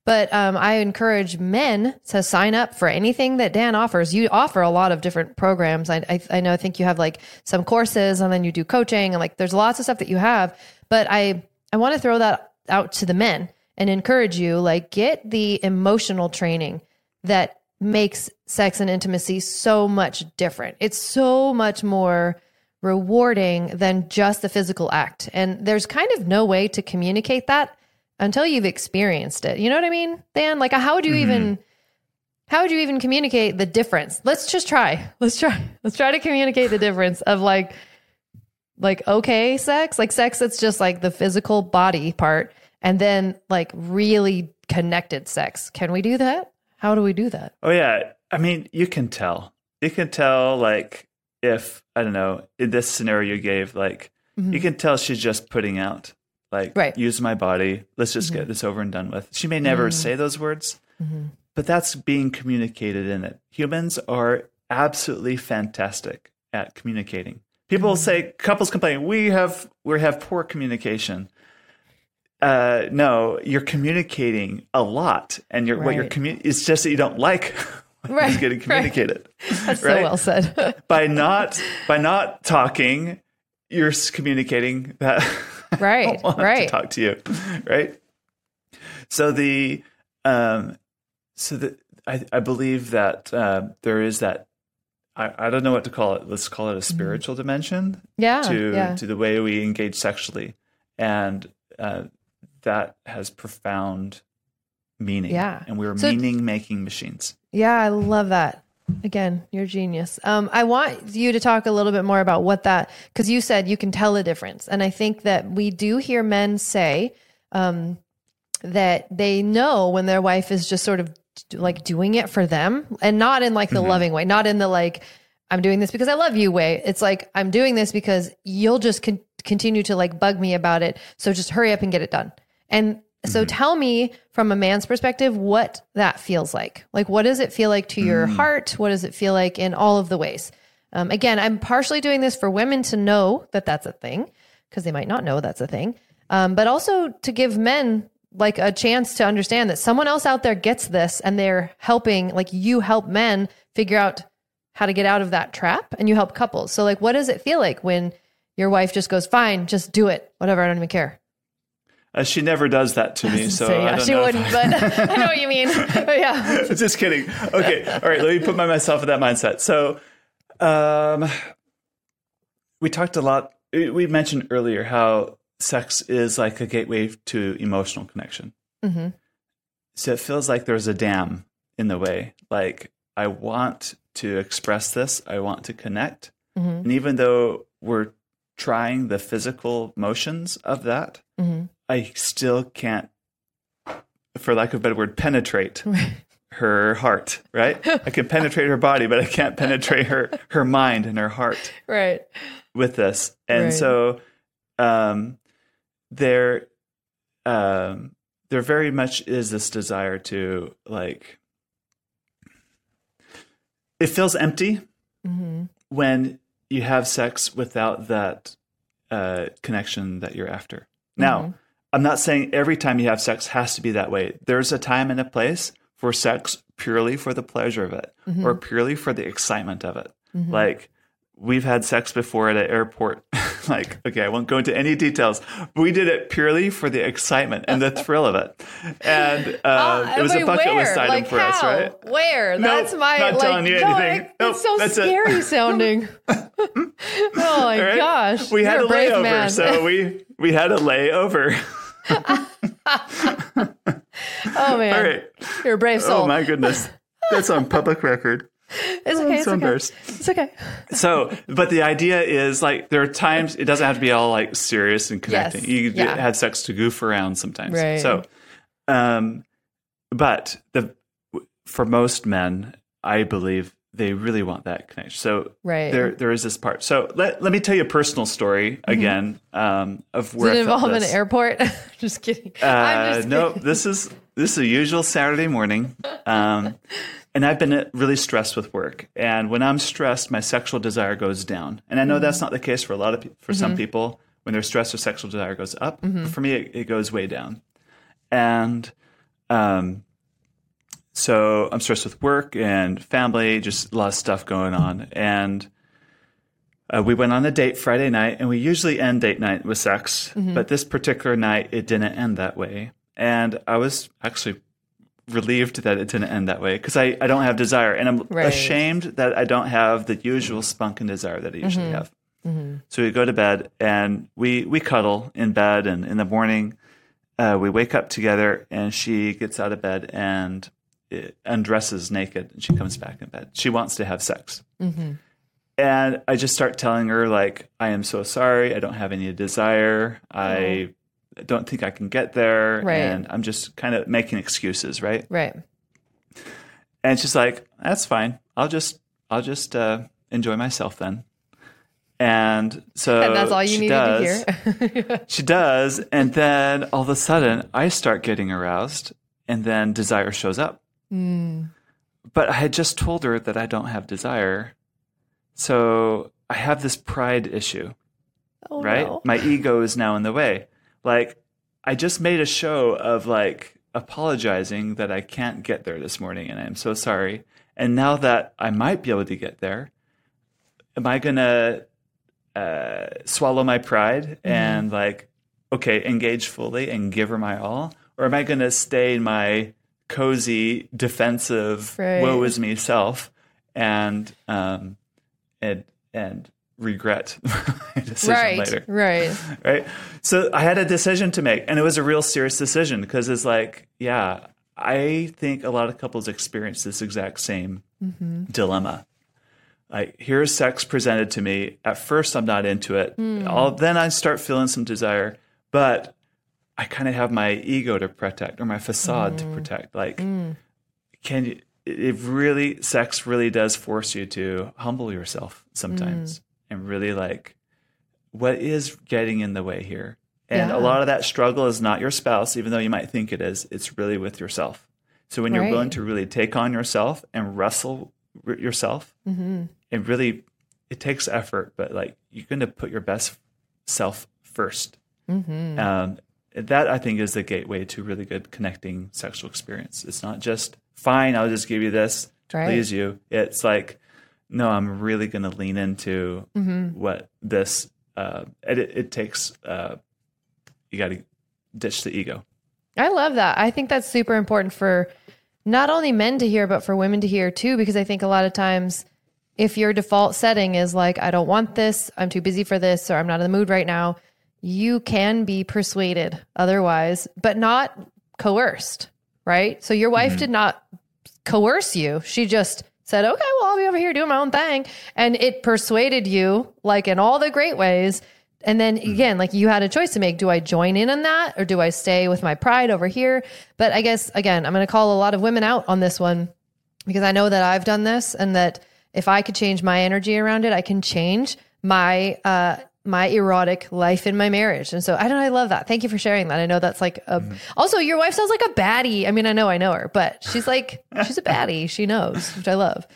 But um, I encourage men to sign up for anything that Dan offers. You offer a lot of different programs. I, I, I know, I think you have like some courses and then you do coaching and like there's lots of stuff that you have. But I, I want to throw that out to the men and encourage you like get the emotional training that makes sex and intimacy so much different. It's so much more rewarding than just the physical act. And there's kind of no way to communicate that until you've experienced it. You know what I mean, Dan? Like, how would you mm-hmm. even, how would you even communicate the difference? Let's just try. Let's try. Let's try to communicate the difference of like, like okay sex, like sex that's just like the physical body part, and then like really connected sex. Can we do that? How do we do that? Oh yeah, I mean, you can tell. You can tell like if I don't know in this scenario you gave, like mm-hmm. you can tell she's just putting out like right. use my body let's just mm-hmm. get this over and done with she may never mm-hmm. say those words mm-hmm. but that's being communicated in it humans are absolutely fantastic at communicating people mm-hmm. say couples complain we have we have poor communication uh, no you're communicating a lot and you're right. what you're commu- it's just that you don't like right. is getting communicated right. that's right? so well said by not by not talking you're communicating that right right. talk to you right? So the um so the i i believe that uh, there is that I, I don't know what to call it. Let's call it a mm-hmm. spiritual dimension yeah to yeah. to the way we engage sexually. And uh, that has profound meaning. Yeah. And we're so, meaning making machines. Yeah i love that Again, you're genius. Um, I want you to talk a little bit more about what that, because you said you can tell a difference. And I think that we do hear men say um, that they know when their wife is just sort of like doing it for them and not in like the mm-hmm. loving way, not in the like, I'm doing this because I love you way. It's like, I'm doing this because you'll just con- continue to like bug me about it. So just hurry up and get it done. And so mm-hmm. tell me from a man's perspective what that feels like. Like, what does it feel like to your mm. heart? What does it feel like in all of the ways? Um, again, I'm partially doing this for women to know that that's a thing because they might not know that's a thing, um, but also to give men like a chance to understand that someone else out there gets this and they're helping, like you help men figure out how to get out of that trap and you help couples. So, like, what does it feel like when your wife just goes, fine, just do it, whatever, I don't even care? Uh, she never does that to me, so, yeah, she wouldn't. but I know what you mean. But yeah, just kidding. Okay, all right. Let me put myself in that mindset. So, um, we talked a lot. We mentioned earlier how sex is like a gateway to emotional connection. Mm-hmm. So it feels like there's a dam in the way. Like I want to express this. I want to connect, mm-hmm. and even though we're trying the physical motions of that. Mm-hmm I still can't, for lack of a better word, penetrate her heart. Right? I can penetrate her body, but I can't penetrate her her mind and her heart. Right. With this, and right. so um, there, um, there very much is this desire to like. It feels empty mm-hmm. when you have sex without that uh, connection that you're after. Now, mm-hmm. I'm not saying every time you have sex has to be that way. There's a time and a place for sex purely for the pleasure of it mm-hmm. or purely for the excitement of it. Mm-hmm. Like we've had sex before at an airport. like, okay, I won't go into any details. we did it purely for the excitement and the thrill of it. And uh, uh, it was a bucket where? list item like for how? us, right? Where? That's nope, my not like, telling you anything. No, nope, so scary sounding. oh my right? gosh. We had You're a, a layover, man. so we we had a layover oh man! All right, you're a brave soul. Oh my goodness, that's on public record. It's okay. It's okay. It's okay. so, but the idea is like there are times it doesn't have to be all like serious and connecting. Yes. You yeah. have sex to goof around sometimes. Right. So, um, but the for most men, I believe they really want that connection. So Right. there there is this part. So let, let me tell you a personal story again um, of where Did it involve an airport? just kidding. Uh, just no, kidding. this is this is a usual Saturday morning, um, and I've been really stressed with work. And when I'm stressed, my sexual desire goes down. And I know that's not the case for a lot of pe- for some people. When they're stressed, their sexual desire goes up. But for me, it, it goes way down. And um, so I'm stressed with work and family, just a lot of stuff going on. And uh, we went on a date Friday night, and we usually end date night with sex. But this particular night, it didn't end that way. And I was actually relieved that it didn't end that way because I, I don't have desire. And I'm Right. ashamed that I don't have the usual spunk and desire that I usually have. So we go to bed and we, we cuddle in bed. And in the morning, uh, we wake up together and she gets out of bed and undresses naked and she comes back in bed. She wants to have sex. And I just start telling her, like, I am so sorry. I don't have any desire. I don't think I can get there. Right. And I'm just kind of making excuses, right? right. And she's like, "That's fine. I'll just, I'll just uh, enjoy myself then." And so And that's all you she needed does. to hear. She does, and then all of a sudden, I start getting aroused, and then desire shows up. Hmm. But I had just told her that I don't have desire, so I have this pride issue oh, right? no. My ego is now in the way. Like, I just made a show of like apologizing that I can't get there this morning and I'm so sorry. And now that I might be able to get there, am I going to uh, swallow my pride and like, okay, engage fully and give her my all? Or am I going to stay in my cozy, defensive, Right. woe is me self and, um, and, and regret my decision Right. later? Right. right? So I had a decision to make, and it was a real serious decision because it's like, yeah, I think a lot of couples experience this exact same dilemma. Like, here's sex presented to me. At first, I'm not into it. All, then I start feeling some desire, but I kind of have my ego to protect or my facade to protect. Like, can you? It really, sex really does force you to humble yourself sometimes and really like what is getting in the way here? And Yeah. a lot of that struggle is not your spouse, even though you might think it is. It's really with yourself. So when you're willing to really take on yourself and wrestle yourself, Mm-hmm. and really, it takes effort, but like you're going to put your best self 1st Mm-hmm. Um, that I think is the gateway to really good connecting sexual experience. It's not just fine. I'll just give you this to Right. please you. It's like, no, I'm really going to lean into Mm-hmm. what this. Uh, it, it takes. Uh, you got to ditch the ego. I love that. I think that's super important for not only men to hear, but for women to hear too, because I think a lot of times if your default setting is like, I don't want this, I'm too busy for this, or I'm not in the mood right now, you can be persuaded otherwise, but not coerced, right? So your wife did not coerce you. She just said, okay, well, I'll be over here doing my own thing. And it persuaded you, like in all the great ways. And then again, like you had a choice to make. Do I join in on that or do I stay with my pride over here? But I guess, again, I'm going to call a lot of women out on this one because I know that I've done this and that if I could change my energy around it, I can change my, uh, my erotic life in my marriage. And so I don't I love that. Thank you for sharing that. I know that's like a, also your wife sounds like a baddie. I mean, I know I know her, but she's like, she's a baddie. She knows, which I love.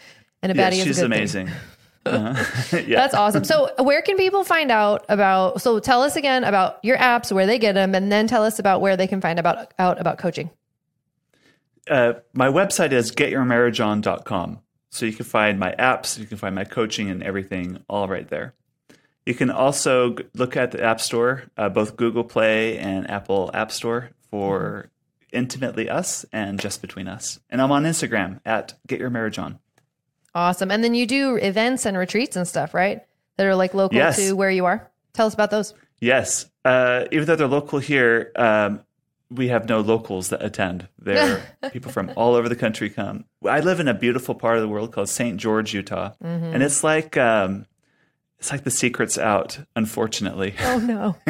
And a Yeah, baddie is a she's amazing. Uh-huh. yeah. That's awesome. So, where can people find out about? So, tell us again about your apps, where they get them, and then tell us about where they can find about out about coaching. uh, my website is getyourmarriageon.com. So you can find my apps, you can find my coaching and everything all right there. You can also look at the App Store, uh, both Google Play and Apple App Store for Intimately Us and Just Between Us. And I'm on Instagram at Get Your Marriage On. Awesome. And then you do events and retreats and stuff, right? That are like local Yes. to where you are. Tell us about those. Yes, uh, even though they're local here, um, we have no locals that attend. There, people from all over the country come. I live in a beautiful part of the world called St. George, Utah, and it's like um, it's like the secret's out. Unfortunately, Oh no.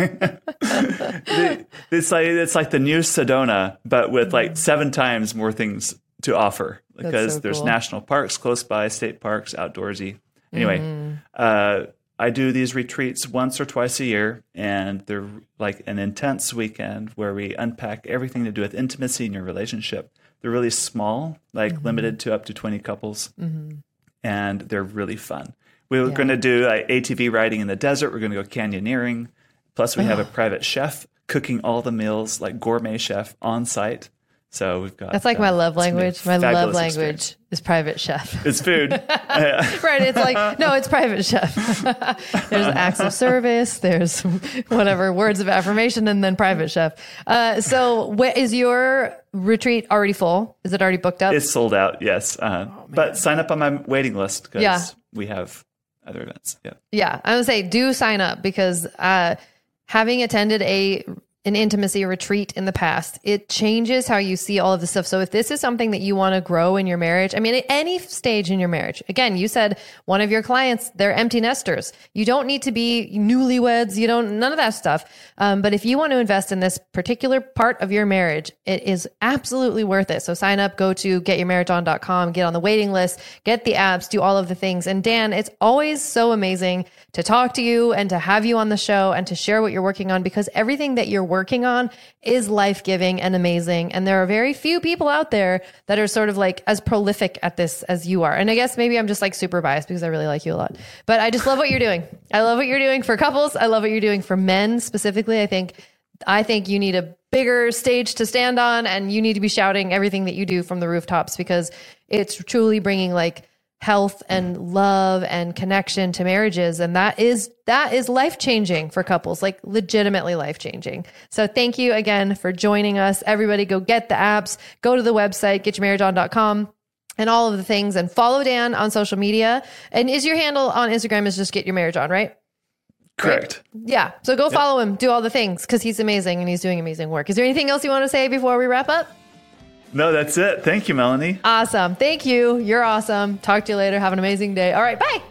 it's like it's like the new Sedona, but with like seven times more things to offer because so there's cool. national parks close by, state parks, outdoorsy. Anyway, Mm-hmm. uh, I do these retreats once or twice a year, and they're like an intense weekend where we unpack everything to do with intimacy in your relationship. They're really small, like Mm-hmm. limited to up to 20 couples, and they're really fun. We were going to do like, ATV riding in the desert. We're going to go canyoneering. Plus, we have a private chef cooking all the meals, like gourmet chef on site. So we've got That's like my uh, love be a language. My love language experience. is private chef. It's food. right. It's like, no, it's private chef. there's acts of service, there's whatever words of affirmation, and then private chef. Uh, so, wh- is your retreat already full? Is it already booked up? It's sold out, yes. Uh, but sign up on my waiting list because Yeah. we have other events. Yeah. Yeah, I would say do sign up because uh, having attended a an intimacy retreat in the past, it changes how you see all of this stuff. So if this is something that you want to grow in your marriage, I mean, at any stage in your marriage, again, you said one of your clients, they're empty nesters. You don't need to be newlyweds. You don't, none of that stuff. Um, but if you want to invest in this particular part of your marriage, it is absolutely worth it. So sign up, go to getyourmarriageon.com, get on the waiting list, get the apps, do all of the things. And Dan, it's always so amazing to talk to you and to have you on the show and to share what you're working on because everything that you're working on is life giving and amazing. And there are very few people out there that are sort of like as prolific at this as you are. And I guess maybe I'm just like super biased because I really like you a lot. But I just love what you're doing. I love what you're doing for couples. I love what you're doing for men specifically. I think I think you need a bigger stage to stand on and you need to be shouting everything that you do from the rooftops because it's truly bringing like health and love and connection to marriages. And that is that is life changing for couples like legitimately life changing so thank you again for joining us. Everybody go get the apps go to the website getyourmarriageon.com and all of the things and follow dan on social media. And is your handle on instagram is just get your marriage on right? Correct. yeah. So go follow him do all the things because he's amazing and he's doing amazing work. Is there anything else you want to say before we wrap up No, that's it. Thank you, Melanie. awesome thank you you're awesome talk to you later have an amazing day all right bye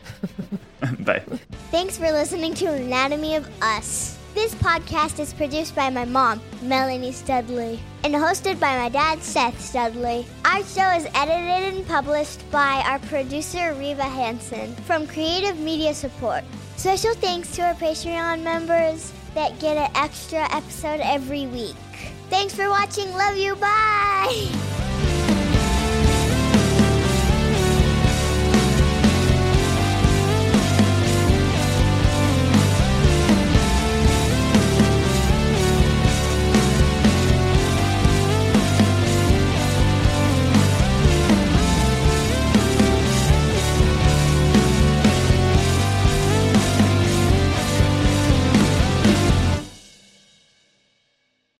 Bye. Thanks for listening to Anatomy of Us. This podcast is produced by my mom, Melanie Studley, and hosted by my dad, Seth Studley. Our show is edited and published by our producer, Reva Hansen, from Creative Media Support. Special thanks to our Patreon members that get an extra episode every week. Thanks for watching. Love you. Bye.